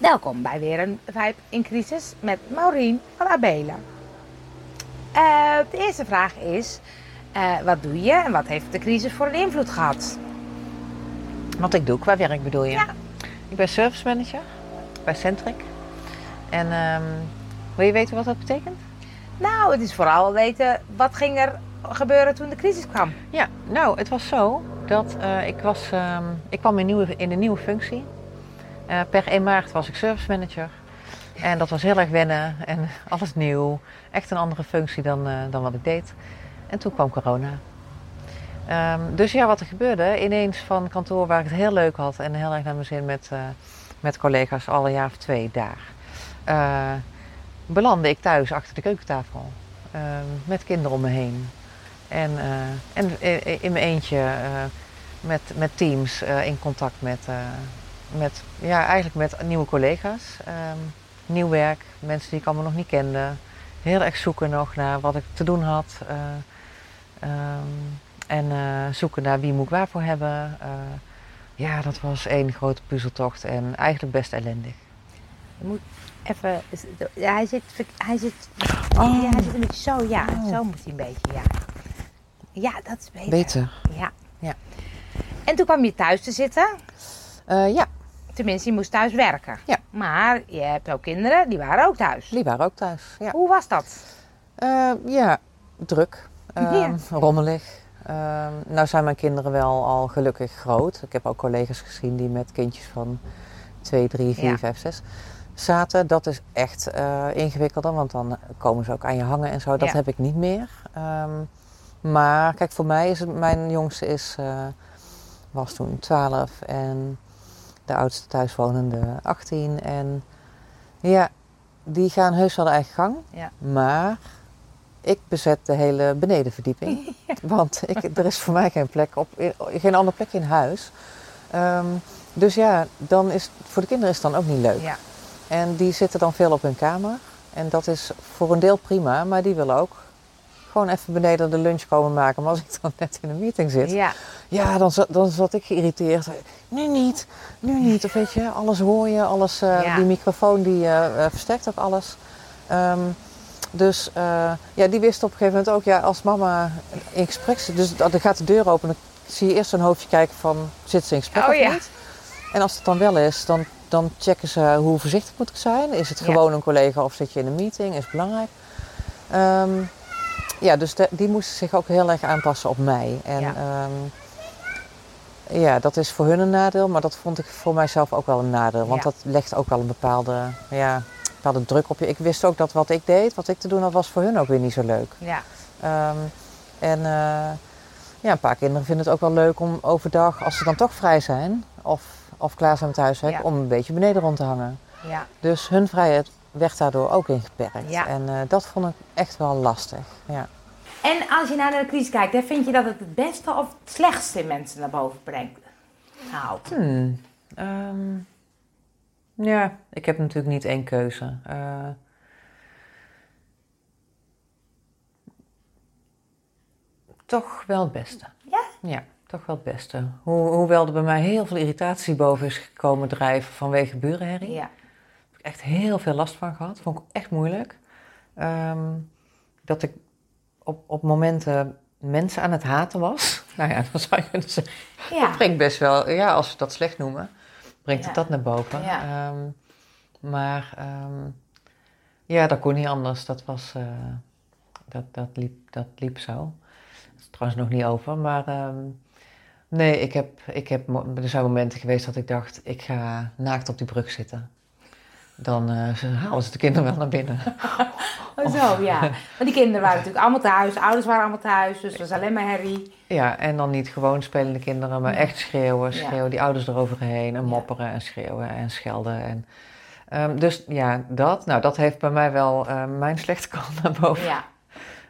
Welkom bij weer een Vibe in Crisis met Maureen van Abela. Eh, de eerste vraag is, eh, wat doe je en wat heeft de crisis voor een invloed gehad? Wat ik doe qua werk bedoel je? Ja. Ik ben service manager bij Centric. En ehm, wil je weten wat dat betekent? Nou, het is vooral weten, wat ging er gebeuren toen de crisis kwam? Ja, nou, het was zo dat eh, ik, was, ehm, ik kwam in, nieuwe, in een nieuwe functie. Eh, per 1 maart was ik service manager. En dat was heel erg wennen en alles nieuw. Echt een andere functie dan, eh, dan wat ik deed. En toen kwam corona. Ehm, dus ja, wat er gebeurde, ineens van kantoor waar ik het heel leuk had en heel erg naar mijn zin met, eh, met collega's, al een jaar of twee daar, belandde ik thuis achter de keukentafel ehm, met kinderen om me heen. En, en in mijn eentje met, met teams in contact met, met, ja, eigenlijk met nieuwe collega's. Ehm, nieuw werk, mensen die ik allemaal nog niet kende. Heel erg zoeken nog naar wat ik te doen had. eh, ehm, en eh, zoeken naar wie moet ik waarvoor hebben. Eh, ja, dat was één grote puzzeltocht en eigenlijk best ellendig. Je moet even, ja, hij zit, hij zit, Oh. ja, hij zit een beetje zo, ja, Oh. zo moet hij een beetje, ja. Ja, dat is beter. Beter. Ja. Ja. En toen kwam je thuis te zitten. Eh, ja, Tenminste, je moest thuis werken. Ja. Maar je hebt ook kinderen, die waren ook thuis. die waren ook thuis. Ja, Hoe was dat? Eh, ja druk, Ja. rommelig. Ehm, nou zijn mijn kinderen wel al gelukkig groot. Ik heb ook collega's gezien die met kindjes van 2, 3, 4, Ja. 5, 6 zaten. Dat is echt eh, ingewikkelder, want dan komen ze ook aan je hangen en zo. Dat Ja. heb ik niet meer. Ehm, maar kijk, voor mij is het, mijn jongste is, eh, was toen 12 en de oudste thuiswonende 18. En ja, die gaan heus wel de eigen gang. Ja. Maar ik bezet de hele benedenverdieping. Want ik, er is voor mij geen plek op, geen andere plek in huis. Ehm, dus ja, dan is, voor de kinderen is het dan ook niet leuk. Ja. En die zitten dan veel op hun kamer. En dat is voor een deel prima, maar die willen ook gewoon even beneden de lunch komen maken. Maar als ik dan net in een meeting zit, Ja. Ja, dan, zat- dan zat ik geïrriteerd. Nu niet, nu niet. Of weet je, alles hoor je, alles, eh, Ja. die microfoon die eh, versterkt ook alles. Ehm, dus ja, die wist op een gegeven moment ook, ja, als mama in gesprek zit, dus dan gaat de deur open, dan zie je eerst een hoofdje kijken van, zit ze in gesprek Oh, of ja. niet? En als het dan wel is, dan, dan checken ze hoe voorzichtig moet ik zijn. Is het Ja. gewoon een collega of zit je in een meeting? Is het belangrijk? Ehm, ja, dus de- die moesten zich ook heel erg aanpassen op mij. En Ja. ja. Ja, dat is voor hun een nadeel, maar dat vond ik voor mijzelf ook wel een nadeel. Want Ja. dat legt ook wel een bepaalde, ja, bepaalde druk op je. Ik wist ook dat wat ik deed, wat ik te doen had, was voor hun ook weer niet zo leuk. Ja. Ehm, en eh, ja, een paar kinderen vinden het ook wel leuk om overdag, als ze dan toch vrij zijn of, of klaar zijn met huiswerk, Ja. om een beetje beneden rond te hangen. Ja. Dus hun vrijheid werd daardoor ook ingeperkt. Ja. En eh, dat vond ik echt wel lastig. Ja. En als je naar de crisis kijkt, hè, vind je dat het het beste of het slechtste in mensen naar boven brengt? Nou, Hmm. ehm, ja, ik heb natuurlijk niet één keuze. Eh, toch wel het beste. Ja? Ja, toch wel het beste. Ho hoewel er bij mij heel veel irritatie boven is gekomen drijven vanwege burenherrie. ja. heb ik echt heel veel last van gehad. Vond ik echt moeilijk. Ehm, dat ik op, op momenten mensen aan het haten was. Nou ja, dan zou je kunnen zeggen. Ja. Dat brengt best wel, ja, als we dat slecht noemen, brengt het dat naar boven. Ja. Ehm, maar ehm, ja, dat kon niet anders. Dat was, eh, dat, dat, liep, dat liep zo. Dat is trouwens nog niet over, maar ehm, nee, ik heb, ik heb, er zijn momenten geweest dat ik dacht, ik ga naakt op die brug zitten. Dan eh, halen ze de kinderen wel naar binnen. Oh, zo, ja. Maar die kinderen waren natuurlijk allemaal thuis, ouders waren allemaal thuis, dus het was alleen maar herrie. Ja, en dan niet gewoon spelende kinderen, maar echt schreeuwen, Ja. schreeuwen, die ouders eroverheen en mopperen en schreeuwen en schelden. En, ehm, dus ja, dat, nou, dat heeft bij mij wel eh, mijn slechte kant naar boven Ja.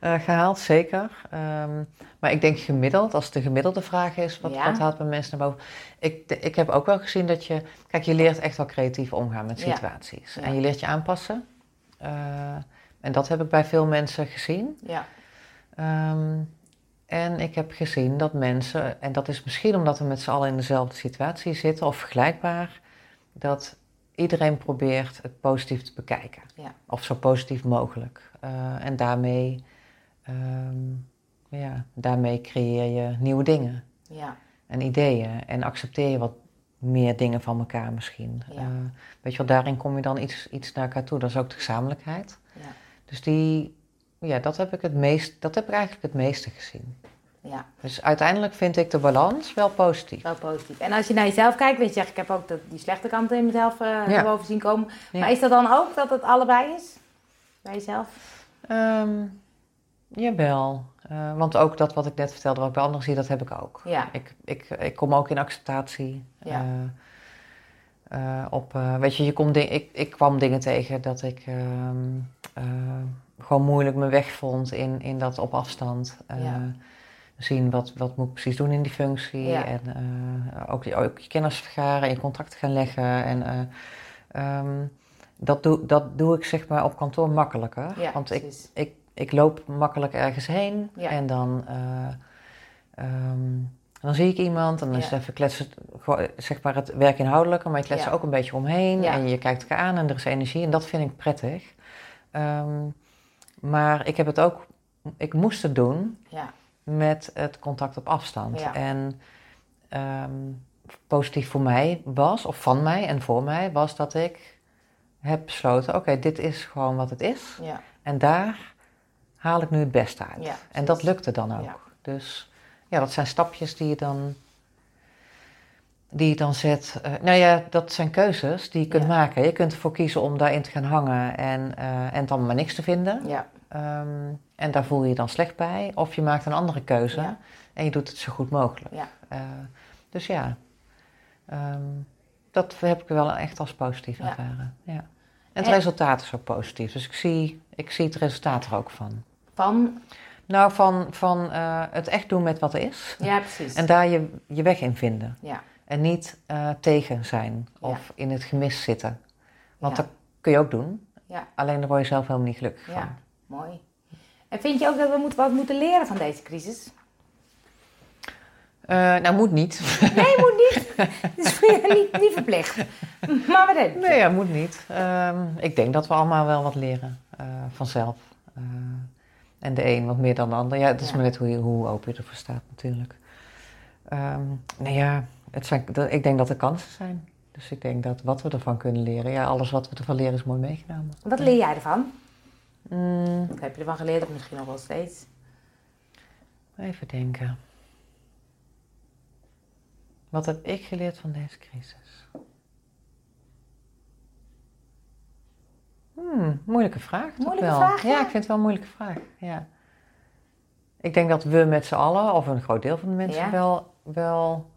Eh, gehaald, zeker. Ehm, maar ik denk gemiddeld, als de gemiddelde vraag is, wat, Ja. wat haalt bij mensen naar boven? Ik, de- ik heb ook wel gezien dat je, kijk, je leert echt wel creatief omgaan met situaties. Ja. En je leert je aanpassen. Eh, en dat heb ik bij veel mensen gezien. Ja. Ehm, en ik heb gezien dat mensen, en dat is misschien omdat we met z'n allen in dezelfde situatie zitten of vergelijkbaar, dat iedereen probeert het positief te bekijken. Ja. Of zo positief mogelijk. Eh, en daarmee, ehm, ja, daarmee creëer je nieuwe dingen Ja. en ideeën. En accepteer je wat meer dingen van elkaar misschien. Ja. Eh, weet je wel, daarin kom je dan iets, iets naar elkaar toe. Dat is ook de gezamenlijkheid. Ja. Dus die, ja, dat heb ik het meest, dat heb ik eigenlijk het meeste gezien. ja. Dus uiteindelijk vind ik de balans wel positief. Wel positief. En als je naar jezelf kijkt, weet je, ik heb ook die slechte kanten in mezelf eh Ja. boven zien komen. Maar is dat dan ook dat het allebei is? Bij jezelf? Ehm, jawel. Eh, want ook dat wat ik net vertelde, wat ik bij anderen zie, dat heb ik ook. Ja. Ik, ik, ik kom ook in acceptatie. Ja. eh, eh, op, weet je, je komt ik, ik kwam dingen tegen dat ik ehm, eh, gewoon moeilijk mijn weg vond in, in dat op afstand. Ja. Zien wat, wat moet ik precies doen in die functie. Ja. En ook, je- ook je kennis vergaren en je contacten gaan leggen. En, eh, ehm, dat, doe, dat doe ik zeg maar op kantoor makkelijker. Ja, want precies. ik, ik loop makkelijk ergens heen Ja. en dan, eh, ehm, dan zie ik iemand en dan is het even kletsen, zeg maar het werk inhoudelijke, maar je kletst Ja. er ook een beetje omheen en je kijkt elkaar aan en er is energie en dat vind ik prettig. Ehm, maar ik heb het ook, ik moest het doen Ja. met het contact op afstand. En ehm, positief voor mij was, of van mij en voor mij, was dat ik heb besloten: oké, dit is gewoon wat het is. Ja. En daar haal ik nu het beste uit. Ja, en dat lukte dan ook. Ja. Dus ja, dat zijn stapjes die je dan. Die je dan zet. Eh, nou ja, dat zijn keuzes die je kunt Ja. maken. Je kunt ervoor kiezen om daarin te gaan hangen en, eh, en dan maar niks te vinden. Ja. Ehm, en daar voel je je dan slecht bij. Of je maakt een andere keuze en je doet het zo goed mogelijk. Ja. Eh, dus ja, ehm, dat heb ik wel echt als positief ervaren. Ja. En het En- resultaat is ook positief. Dus ik zie, ik zie het resultaat er ook van. Van? Nou, van, van eh, het echt doen met wat er is. Ja, precies. En daar je, je weg in vinden. Ja. En niet eh, tegen zijn Ja. of in het gemis zitten. Want Ja. dat kun je ook doen. Ja. Alleen daar word je zelf helemaal niet gelukkig van. Ja. Mooi. En vind je ook dat we moeten, wat moeten leren van deze crisis? Eh, nou, moet niet. Nee, moet niet. Het is niet, niet verplicht. Maar wat denk je? Nee, ja, moet niet. Ehm, ik denk dat we allemaal wel wat leren vanzelf. En de een wat meer dan de ander. Ja, het is Ja. maar net hoe, je, hoe open je ervoor staat natuurlijk. Ehm nou ja, het zijn, ik denk dat er kansen zijn. Dus ik denk dat wat we ervan kunnen leren, ja, alles wat we ervan leren is mooi meegenomen. Wat leer jij ervan? Mm, Wat heb je ervan geleerd of misschien nog wel steeds? even denken. Wat heb ik geleerd van deze crisis? Hmm, moeilijke vraag. toch Moeilijke wel. vraag, Ja, ja? ik vind het wel een moeilijke vraag. Ja. Ik denk dat we met z'n allen, of een groot deel van de mensen, Ja. wel. wel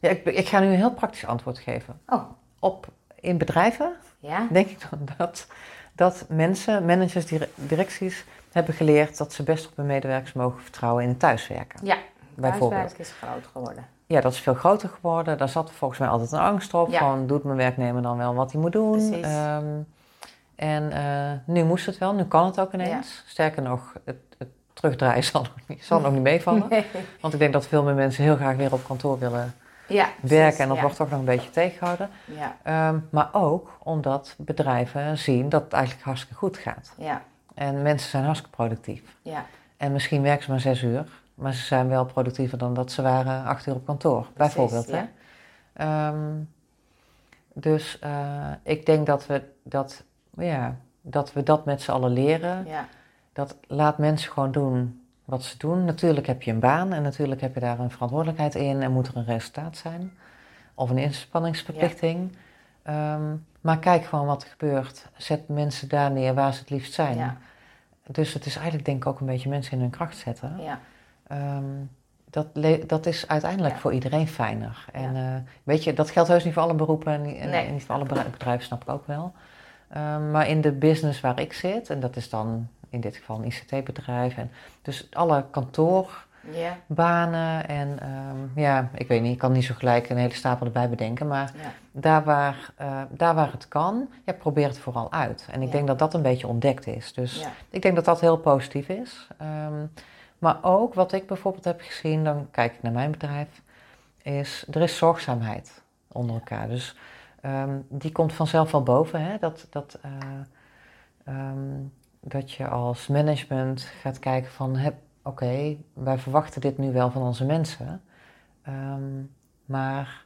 ja, ik, ik ga nu een heel praktisch antwoord geven. Oh, Op, in bedrijven ja? denk ik dan dat, dat mensen, managers, dire- directies, hebben geleerd dat ze best op hun medewerkers mogen vertrouwen in het thuiswerken. Ja. Bijvoorbeeld. Thuiswerk is groot geworden. Ja, dat is veel groter geworden. Daar zat volgens mij altijd een angst op. Ja. Van, doet mijn werknemer dan wel wat hij moet doen? Precies. Ehm, en eh, nu moest het wel, nu kan het ook ineens. Sterker nog, het, het terugdraaien zal nog niet, zal nog niet meevallen. Nee. Want ik denk dat veel meer mensen heel graag weer op kantoor willen Ja, werken. En dat ja. wordt toch nog een beetje tegengehouden. Ja, Ehm, maar ook omdat bedrijven zien dat het eigenlijk hartstikke goed gaat. ja, En mensen zijn hartstikke productief. ja. En misschien werken ze maar zes uur. Maar ze zijn wel productiever dan dat ze waren acht uur op kantoor. bijvoorbeeld. Hè? Ehm, dus eh, ik denk dat we dat, ja, dat we dat met z'n allen leren. ja. Dat laat mensen gewoon doen wat ze doen. Natuurlijk heb je een baan en natuurlijk heb je daar een verantwoordelijkheid in en moet er een resultaat zijn. Of een inspanningsverplichting. Ehm, maar kijk gewoon wat er gebeurt. Zet mensen daar neer waar ze het liefst zijn. Ja, Dus het is eigenlijk denk ik ook een beetje mensen in hun kracht zetten. ja, Ehm, dat, dat is uiteindelijk Ja. voor iedereen fijner. En eh, weet je, dat geldt heus niet voor alle beroepen en, en Nee. niet voor alle bedrijven, snap ik ook wel. Ehm, maar in de business waar ik zit, en dat is dan in dit geval een ICT-bedrijf, en dus alle kantoorbanen en ehm, ja, ik weet niet, ik kan niet zo gelijk een hele stapel erbij bedenken, maar ja. daar waar, eh, daar waar het kan, ja, probeer het vooral uit. En ik Ja. denk dat dat een beetje ontdekt is. Dus ik denk dat dat heel positief is. Ehm, maar ook wat ik bijvoorbeeld heb gezien, dan kijk ik naar mijn bedrijf, is er is zorgzaamheid onder elkaar. Dus ehm, die komt vanzelf wel boven. Hè? Dat, dat, eh, ehm, dat je als management gaat kijken van, oké, wij verwachten dit nu wel van onze mensen, ehm, maar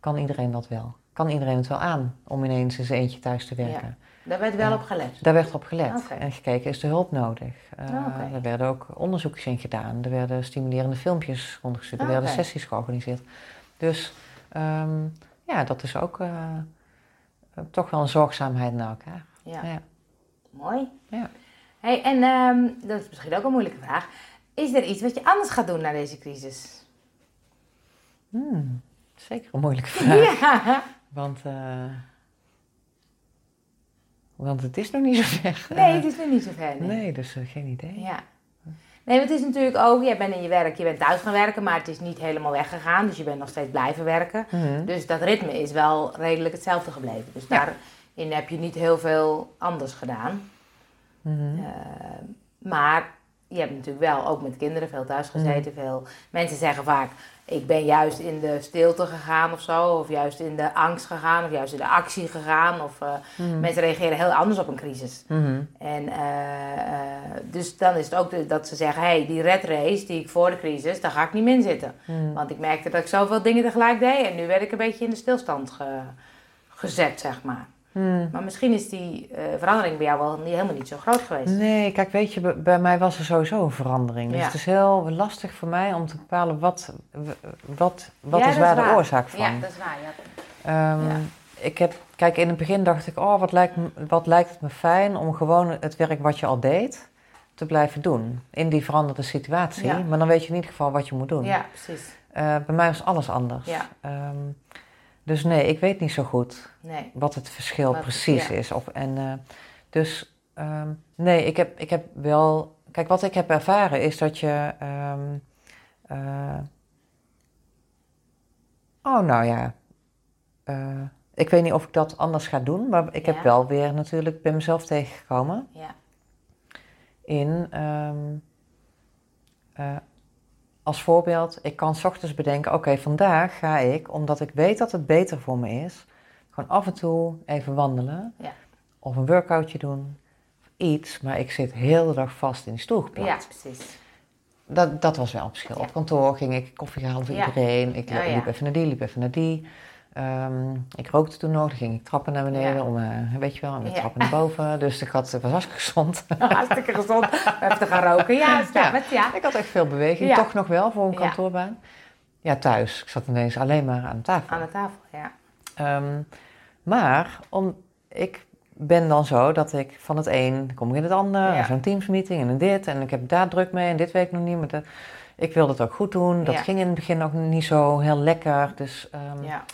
kan iedereen dat wel? Kan iedereen het wel aan om ineens eens eentje thuis te werken? Daar werd wel op gelet. Daar werd op gelet en gekeken, is er hulp nodig? Oké. Er werden ook onderzoekjes in gedaan, er werden stimulerende filmpjes rondgestuurd, er Ah, werden sessies georganiseerd. Dus ja, dat is ook eh, eh, toch wel een zorgzaamheid naar elkaar. Ja. Ja. Mooi. Ja. Hey, en ehm, dat is misschien ook een moeilijke vraag. Is er iets wat je anders gaat doen na deze crisis? Hmm, zeker een moeilijke vraag. Ja. Want, eh, want het is nog niet zo ver. Nee, het is nu niet zo ver. Nee, dus geen idee. Ja. Nee, het is natuurlijk ook, jij bent in je werk, je bent thuis gaan werken, maar het is niet helemaal weggegaan. Dus je bent nog steeds blijven werken. Mhm. Dus dat ritme is wel redelijk hetzelfde gebleven. Dus Ja. daarin heb je niet heel veel anders gedaan. Mhm. Eh, maar je hebt natuurlijk wel ook met kinderen veel thuis gezeten. Veel mensen zeggen vaak: ik ben juist in de stilte gegaan of zo, of juist in de angst gegaan, of juist in de actie gegaan. Of eh, Mhm. mensen reageren heel anders op een crisis. Mhm. En eh, eh, dus dan is het ook de- dat ze zeggen: hé, hey, die red race die ik voor de crisis, daar ga ik niet meer in zitten. Mhm. Want ik merkte dat ik zoveel dingen tegelijk deed en nu werd ik een beetje in de stilstand ge- gezet, zeg maar. Mhm. Maar misschien is die eh, verandering bij jou wel niet, helemaal niet zo groot geweest. Nee, kijk, weet je, bij- bij mij was er sowieso een verandering. Dus Ja. het is heel lastig voor mij om te bepalen wat, wat, wat Ja, is waar de oorzaak van. Ja, dat is waar. Ja. Ehm, Ja. Ik heb, kijk, in het begin dacht ik, oh, wat lijkt, wat lijkt het me fijn om gewoon het werk wat je al deed te blijven doen. In die veranderde situatie. Ja. Maar dan weet je in ieder geval wat je moet doen. ja, precies. Eh, bij mij was alles anders. Ja. Ehm, dus nee, ik weet niet zo goed Nee. wat het verschil Wat- precies ja. is. Of, en, eh, dus ehm, nee, ik heb, ik heb wel. Kijk, wat ik heb ervaren is dat je. ehm, eh, oh, nou ja. eh, ik weet niet of ik dat anders ga doen, maar ik heb wel weer natuurlijk bij mezelf tegengekomen Ja. in. ehm, eh, als voorbeeld, ik kan 's ochtends bedenken: oké, vandaag ga ik, omdat ik weet dat het beter voor me is, gewoon af en toe even wandelen. Ja. Of een workoutje doen. Of iets, maar ik zit heel de dag vast in die stoel geplakt. ja, precies. Dat, dat was wel een verschil. Ja. Op kantoor ging ik koffie halen voor iedereen. Ik ja. liep even naar die, liep even naar die. Ehm, ik rookte toen nog, dan ging ik trappen naar beneden Ja. om, eh, weet je wel, en Ja. trappen naar boven. Dus ik had, was hartstikke gezond. Hartstikke gezond. Even te gaan roken. Ja, snap Ja. het. Ja. ik had echt veel beweging, toch nog wel voor een kantoorbaan. Ja, thuis. Ik zat ineens alleen maar aan tafel. Aan de tafel, ja. Ehm, maar om, ik ben dan zo dat ik van het een kom ik in het ander, Ja. en zo'n teamsmeeting en dit en ik heb daar druk mee en dit weet ik nog niet. Maar ik wilde het ook goed doen. Dat Ja. ging in het begin nog niet zo heel lekker. Dus ehm, ja.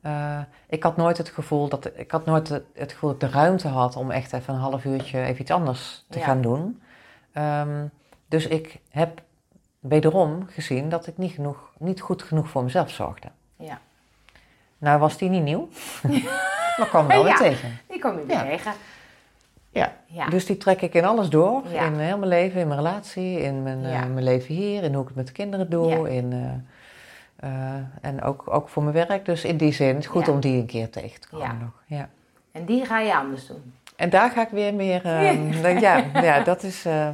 Eh, ik had nooit het gevoel dat ik had nooit het, gevoel dat ik de ruimte had om echt even een half uurtje even iets anders te Ja. gaan doen. Ehm, dus ik heb wederom gezien dat ik niet, genoeg, niet goed genoeg voor mezelf zorgde. Ja. Nou was die niet nieuw, maar kwam wel weer Ja. tegen. Die je weer Ja. tegen. Ja. Ja. Dus die trek ik in alles door. In heel mijn leven, in mijn relatie, in mijn, eh, mijn leven hier, in hoe ik het met de kinderen doe. In, eh, eh, en ook, ook voor mijn werk. Dus in die zin, goed Ja. om die een keer tegen te komen Ja. nog. Ja. En die ga je anders doen. En daar ga ik weer meer... eh, dan- ja, ja, dat is eh,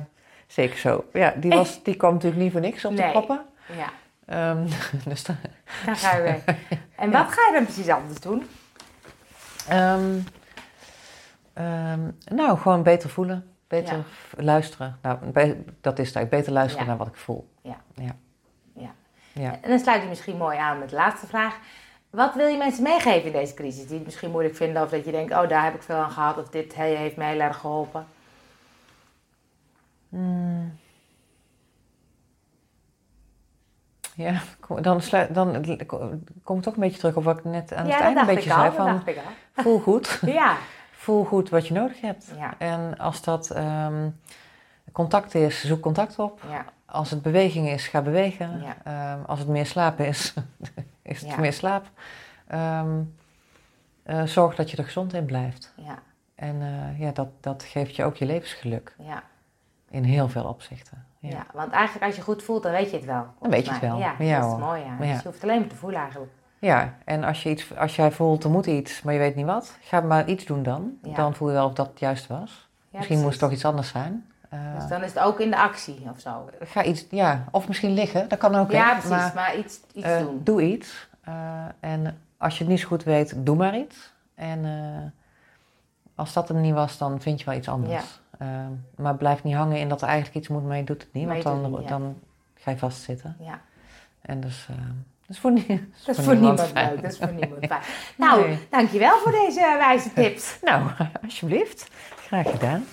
zeker zo. Ja, die, was, die kwam natuurlijk niet voor niks op de Nee. proppen. Ja. Ehm, dus dan, Dan ga je weer. En wat ga je dan precies anders doen? Ehm, ehm, nou, gewoon beter voelen. Beter Ja. luisteren. Nou, be- dat is het eigenlijk. Beter luisteren Ja. naar wat ik voel. Ja. Ja. Ja. Ja. En dan sluit je misschien mooi aan met de laatste vraag. Wat wil je mensen meegeven in deze crisis? Die het misschien moeilijk vinden of dat je denkt, oh daar heb ik veel aan gehad of dit he- heeft mij heel erg geholpen. Hmm. Ja, dan, sluit, dan kom ik toch een beetje terug op wat ik net aan ja, het dat einde een beetje al. zei. Van, voel goed. Ja. voel goed wat je nodig hebt. Ja. En als dat ehm, contact is, zoek contact op. Ja. Als het beweging is, ga bewegen. Ja. Ehm, als het meer slapen is, is het Ja. meer slaap. Ehm, eh, zorg dat je er gezond in blijft. Ja. En eh, ja, dat, dat geeft je ook je levensgeluk. Ja. In heel veel opzichten. Ja. Ja. want eigenlijk als je goed voelt, dan weet je het wel. Dan weet je het wel. Ja, Ja, dat is mooi. Ja. Dus je hoeft alleen maar te voelen eigenlijk. Ja, en als, je iets, als jij voelt er moet iets, maar je weet niet wat, ga maar iets doen dan. Dan voel je wel of dat het juist was. Misschien moest het toch iets anders zijn. Eh, Dus dan is het ook in de actie of zo. Ga iets, ja, of misschien liggen, dat kan ook. ja, precies. Maar, Maar, iets, iets eh, doen. Doe iets. Eh, en als je het niet zo goed weet, doe maar iets. En eh, als dat er niet was, dan vind je wel iets anders. Eh, maar blijf niet hangen in dat er eigenlijk iets moet, maar je doet het niet. Maar Want dan, niet, ja. dan ga je vastzitten. Ja. En dus, eh, dat is voor, nie- Dat is voor niemand fijn. leuk. Dat is voor niemand fijn. Nou, Nee. dankjewel voor deze wijze tips. Nou, alsjeblieft. Graag gedaan.